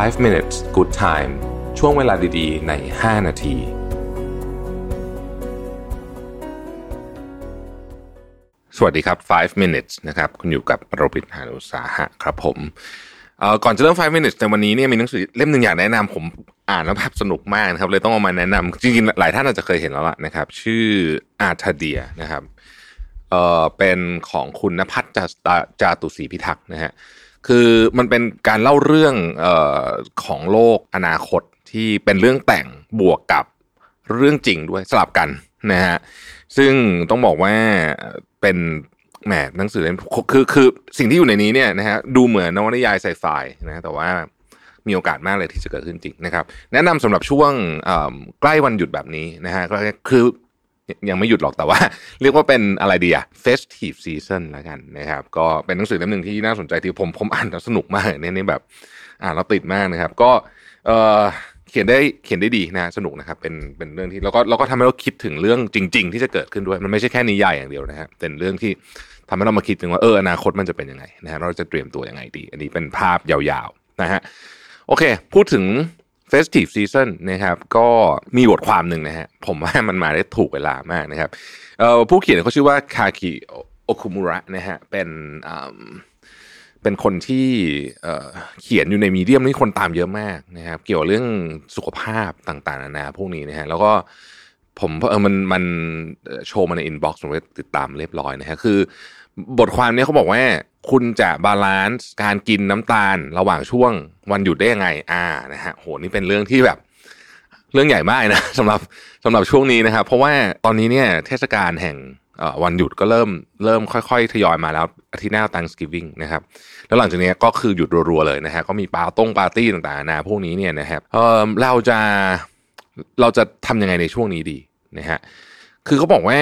5 minutes good time ช่วงเวลาดีๆ ใน 5 นาที สวัสดีครับ 5 minutes นะครับ คุณอยู่กับโรบิทหานุสาหะครับผม ก่อนจะเริ่ม 5 minutes ในวันนี้เนี่ยมีหนังสือเล่มหนึ่งอยากแนะนำผมอ่านแล้วแบบสนุกมากนะครับ เลยต้องเอามาแนะนำจริงๆ หลายท่านอาจจะเคยเห็นแล้วล่ะนะครับ ชื่ออาร์ทเดียนะครับเออเป็นของคุณนภัทรจาจาตุศรีพิทักษ์นะฮะ คือมันเป็นการเล่าเรื่องออของโลกอนาคตที่เป็นเรื่องแต่งบวกกับเรื่องจริงด้วยสลับกันนะฮะซึ่งต้องบอกว่าเป็นแหมหนังสือเล่มคือคือสิ่งที่อยู่ในนี้เนี่ยนะฮะดูเหมือนนวนิยายไซไฟนะแต่ว่ามีโอกาสมากเลยที่จะเกิดขึ้นจริงนะครับ แนะนำสำหรับช่วงใกล้วันหยุดแบบนี้นะฮะก็คือ ยังไม่หยุดหรอกแต่ว่า เรียกว่าเป็นอะไรดีอะ festive season แล้วกันนะครับ ก็เป็นหนังสือเล่มหนึ่งที่น่าสนใจที่ผมผมอ่านแล้วสนุกมากเนี่ยนี่แบบ อ่านแล้วติดมากนะครับ ก็เออเขียนได้เขียนได้ดีนะสนุกนะครับ เป็นเป็นเรื่องที่แล้วก็เราก็ทำให้เราคิดถึงเรื่องจริง ๆ ที่จะเกิดขึ้นด้วย มันไม่ใช่แค่นิยายอย่างเดียวนะครับเป็นเรื่องที่ทำให้เรามาคิดถึงว่าเอออนาคตมันจะเป็นยังไงนะฮะเราจะเตรียมตัวยังไงดี อันนี้เป็นภาพยาวๆนะฮะโอเค พูดถึง Festive Season นะครับก็มีบทความหนึ่งนะฮะผมว่ามันมาได้ถูกเวลามากนะครับผู้เขียนเขาชื่อว่าคาคิโอคุมุระนะฮะเป็นเป็นคนที่เขียนอยู่ใน Medium นี่คนตามเยอะมากนะครับ เกี่ยวกับเรื่องสุขภาพต่างๆนานาพวกนี้นะฮะแล้วก็ผมเออมันมันโชว์มาใน inbox ผมก็ติดตามเรียบร้อยนะฮะคือ บทความนี้เขาบอกว่า คุณจะ balance การกินน้ำตาลระหว่างช่วงวันหยุดได้ยังไง อ่านะฮะโหนี่เป็นเรื่องที่แบบเรื่องใหญ่มากนะสำหรับสำหรับช่วงนี้นะครับ เพราะว่าตอนนี้เนี่ยเทศกาลแห่งวันหยุดก็เริ่มเริ่มค่อยๆ ทยอยมาแล้วอาทิตย์หน้า Thanksgiving นะครับ แล้วหลังจากนี้ก็คือหยุดรัวๆเลยนะฮะก็มีปาต้งปาร์ตี้ต่างๆนานาพวกนี้เนี่ยนะครับเออเราจะเราจะทำยังไงในช่วงนี้ดีนะฮะคือเขาบอกว่า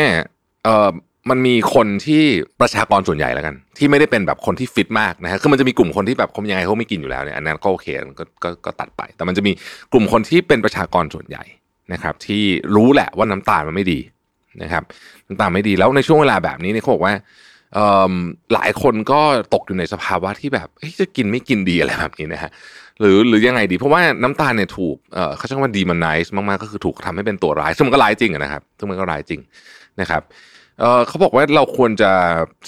เออ มันมีคนที่ประชากรส่วนใหญ่แล้วกัน ที่ไม่ได้เป็นแบบคนที่ฟิตมากนะฮะคือมันจะมีกลุ่มคนที่แบบเขายังไงเขาไม่กินอยู่แล้วเนี่ยอันนั้นก็โอเคกก็ก็ตัดไป แต่มันจะมีกลุ่มคนที่เป็นประชากรส่วนใหญ่นะครับ ที่รู้แหละว่าน้ำตาลมันไม่ดีนะครับน้ำตาลไม่ดีแล้วในช่วงเวลาแบบนี้เนี่ยเขาบอกว่าหลายคนก็ตกอยู่ในสภาวะที่แบบจะกินไม่กินดีอะไรแบบนี้นะฮะหรือหรือยังไงดี เพราะว่าน้ำตาลเนี่ยถูกเขาใช้คำว่าดีมันไนซ์มากๆก็คือถูกทำให้เป็นตัวร้ายซึ่งมันก็ร้ายจริงนะครับซึ่งมันก็ร้ายจริงนะครับ เออเขาบอกว่าเราควรจะ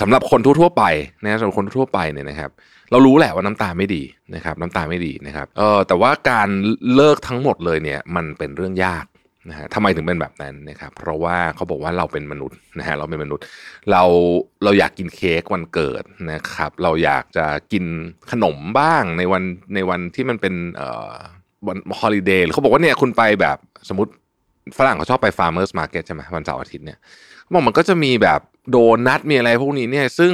สำหรับคนทั่วๆไปนะสำหรับคนทั่วไปเนี่ยนะครับ เรารู้แหละว่าน้ำตาลไม่ดีนะครับ น้ำตาลไม่ดีนะครับเออแต่ว่าการเลิกทั้งหมดเลยเนี่ย มันเป็นเรื่องยากนะฮะทำไมถึงเป็นแบบนั้นนะครับ เพราะว่าเขาบอกว่าเราเป็นมนุษย์นะฮะเราเป็นมนุษย์ เราเราอยากกินเค้กวันเกิดนะครับ เราอยากจะกินขนมบ้างในวันในวันที่มันเป็นเอ่อวัน holiday เขาบอกว่าเนี่ยคุณไปแบบสมมติ ฝรั่งเขาชอบไป farmer's market ใช่ไหมวันเสาร์อาทิตย์เนี่ยบอกมันก็จะมีแบบโดนัทมีอะไรพวกนี้เนี่ยซึ่ง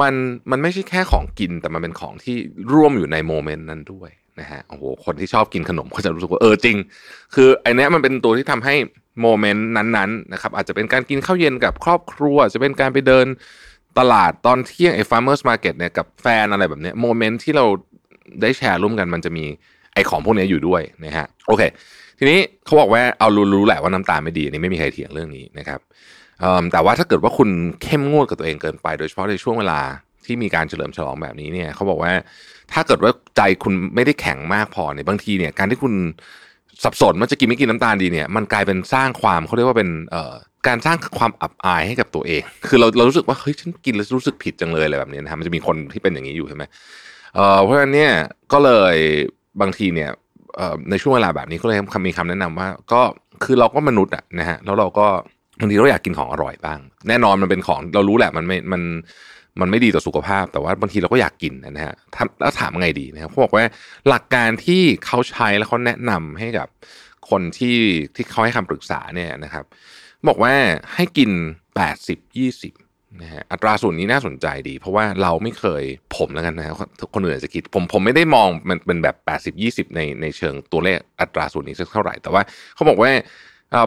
มันมันไม่ใช่แค่ของกินแต่มันเป็นของที่ร่วมอยู่ใน moment นั้นด้วยนะฮะโอ้โหคนที่ชอบกินขนมก็จะรู้สึกว่าเออจริง คือไอ้เนี้ยมันเป็นตัวที่ทำให้ moment นั้นๆนะครับอาจจะเป็นการกินข้าวเย็นกับครอบครัวจะเป็นการไปเดินตลาดตอนเที่ยงไอ้ farmer's market เนี่ยกับแฟนอะไรแบบเนี้ย moment ที่เราได้แชร์ร่วมกันมันจะมีไอ้ของพวกนี้อยู่ด้วยนะฮะโอเค ทีนี้เขาบอกว่าเอารู้ๆแหละว่าน้ำตาไม่ดีนี่ไม่มีใครเถียงเรื่องนี้นะครับแต่ว่าถ้าเกิดว่าคุณเข้มงวดกับตัวเองเกินไป โดยเฉพาะในช่วงเวลาที่มีการเฉลิมฉลองแบบนี้เนี่ยเขาบอกว่าถ้าเกิดว่าใจคุณไม่ได้แข็งมากพอเนี่ยบางทีเนี่ยการที่คุณสับสนว่าจะกินไม่กินน้ำตาลดีเนี่ยมันกลายเป็นสร้างความเขาเรียกว่าเป็นเการสร้างความอับอายให้กับตัวเอง คือเราเรารู้สึกว่าเฮ้ยฉันกินแล้วรู้สึกผิดจังเลยอะไรแบบนี้นะมันจะมีคนที่เป็นอย่างนี้อยู่ใช่ไหมเเพราะฉะนั้นเนี่ยก็เลยบางทีเนี่ย ในช่วงเวลาแบบนี้ก็เลยมีคำแนะนำว่า ก็คือเราก็มนุษย์อะนะฮะแล้วเราก็บางทีเราอยากกินของอร่อยบ้าง แน่นอนมันเป็นของเรารู้แหละมันไม่มันมันไม่ดีต่อสุขภาพ แต่ว่าบางทีเราก็อยากกินนะฮะแล้วถามไงดีนะครับเขาบอกว่าหลักการที่เขาใช้แล้วเขาแนะนำให้กับคนที่ที่เขาให้คำปรึกษาเนี่ยนะครับ บอกว่าให้กิน 80 20 นะฮะอัตราส่วนนี้น่าสนใจดี เพราะว่าเราไม่เคยผมแล้วกันนะครับคนอื่นจะคิดผมผมไม่ได้มองมันเป็นแบบ 80 20 ในในเชิงตัวเลขอัตราส่วนนี้สักเท่าไหร่ แต่ว่าเขาบอกว่า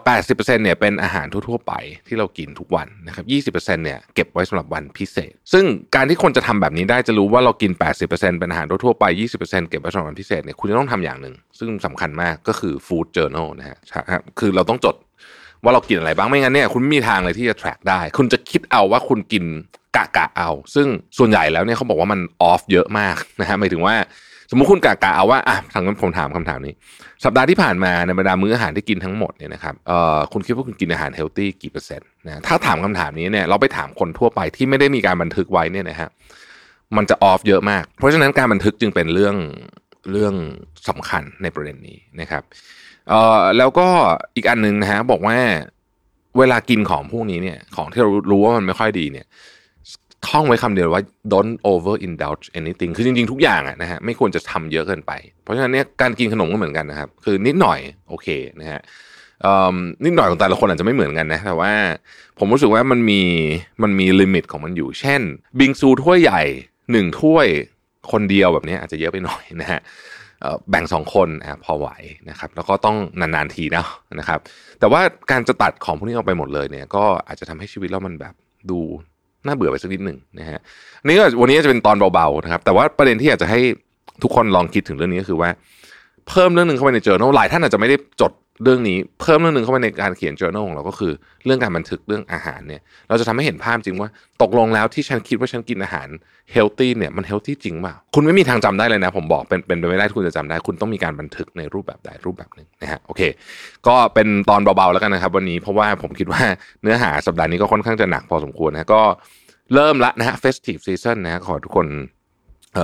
แปดสิบเปอร์เซ็นเนี่ยเป็นอาหารทั่วๆไปที่เรากินทุกวันนะครับยี่สิบเปอร์เซ็นเนี่ยเก็บไว้สำหรับวันพิเศษ ซึ่งการที่คนจะทำแบบนี้ได้จะรู้ว่าเรากินแปดสิบเปอร์เซ็นเป็นอาหารทั่วๆไปยี่สิบเปอร์เซ็นเก็บไว้สำหรับวันพิเศษเนี่ยคุณจะต้องทำอย่างหนึ่ง ซึ่งสำคัญมากก็คือ food journal นะฮะคือเราต้องจด ว่าเรากินอะไรบ้างไม่งั้นเนี่ยคุณไม่มีทางเลยที่จะ track ได้ คุณจะคิดเอาว่าคุณกินกะกะเอา ซึ่งส่วนใหญ่แล้วเนี่ยเขาบอกว่ามัน off เยอะมากนะฮะหมายถึงว่าสมมุติคุณกะกะเอาว่าอะทางนั้นผมถามคำถามนี้ สัปดาห์ที่ผ่านมาในบรรดามื้ออาหารที่กินทั้งหมดเนี่ยนะครับเอ่อคุณคิดว่าคุณกินอาหารเฮลตี้กี่เปอร์เซ็นต์นะถ้าถามคำถามนี้เนี่ยเราไปถามคนทั่วไปที่ไม่ได้มีการบันทึกไว้เนี่ยนะฮะมันจะออฟเยอะมาก เพราะฉะนั้นการบันทึกจึงเป็นเรื่องเรื่องสำคัญในประเด็นนี้นะครับ เอ่อแล้วก็อีกอันหนึ่งนะฮะบอกว่าเวลากินของพวกนี้เนี่ย ของที่เรารู้ว่ามันไม่ค่อยดีเนี่ยท่องไว้คำเดียวว่า don't over indulge anything คือจริงๆ ทุกอย่างอะนะฮะไม่ควรจะทำเยอะเกินไป เพราะฉะนั้นเนี่ยการกินขนมก็เหมือนกันนะครับ คือนิดหน่อยโอเคนะฮะนิดหน่อยของแต่ละคนอาจจะไม่เหมือนกันนะ แต่ว่าผมรู้สึกว่ามันมีมันมีลิมิตของมันอยู่ เช่น บิงซูถ้วยใหญ่หนึ่งถ้วยคนเดียวแบบนี้อาจจะเยอะไปหน่อยนะฮะ แบ่งสองคนอะพอไหวนะครับ แล้วก็ต้องนานๆทีนะนะครับ แต่ว่าการจะตัดของพวกนี้ออกไปหมดเลยเนี่ยก็อาจจะทำให้ชีวิตเรามันแบบดูน่าเบื่อไปสักนิดหนึ่งนะฮะนี่ก็วันนี้จะเป็นตอนเบาๆนะครับ แต่ว่าประเด็นที่อยากจะให้ทุกคนลองคิดถึงเรื่องนี้ก็คือว่า เพิ่มเรื่องหนึ่งเข้าไปในเจอโน้หลายท่านอาจจะไม่ได้จด เรื่องนี้เพิ่มเรื่องหนึ่งเข้าไปในการเขียน journal ของเราก็คือ เรื่องการบันทึกเรื่องอาหารเนี่ย เราจะทำให้เห็นภาพจริงว่าตกลงแล้วที่ฉันคิดว่าฉันกินอาหาร healthy เนี่ยมัน healthy จริงเปล่าคุณไม่มีทางจำได้เลยนะ ผมบอกเป็นเป็นไปไม่ได้ที่คุณจะจำได้ คุณต้องมีการบันทึกในรูปแบบใดรูปแบบหนึ่งนะฮะโอเค ก็เป็นตอนเบาๆแล้วกันนะครับ วันนี้เพราะว่าผมคิดว่าเนื้อหาสัปดาห์นี้ก็ค่อนข้างจะหนักพอสมควรนะก็เริ่มละนะฮะ festive season นะฮะขอทุกคน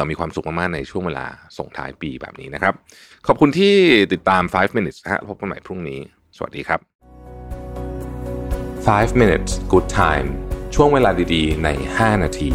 มีความสุขมากๆในช่วงเวลาส่งท้ายปีแบบนี้นะครับ ขอบคุณที่ติดตาม 5 minutes นะฮะพบกันใหม่พรุ่งนี้ สวัสดีครับ 5 minutes good time ช่วงเวลาดีๆ ใน 5 นาที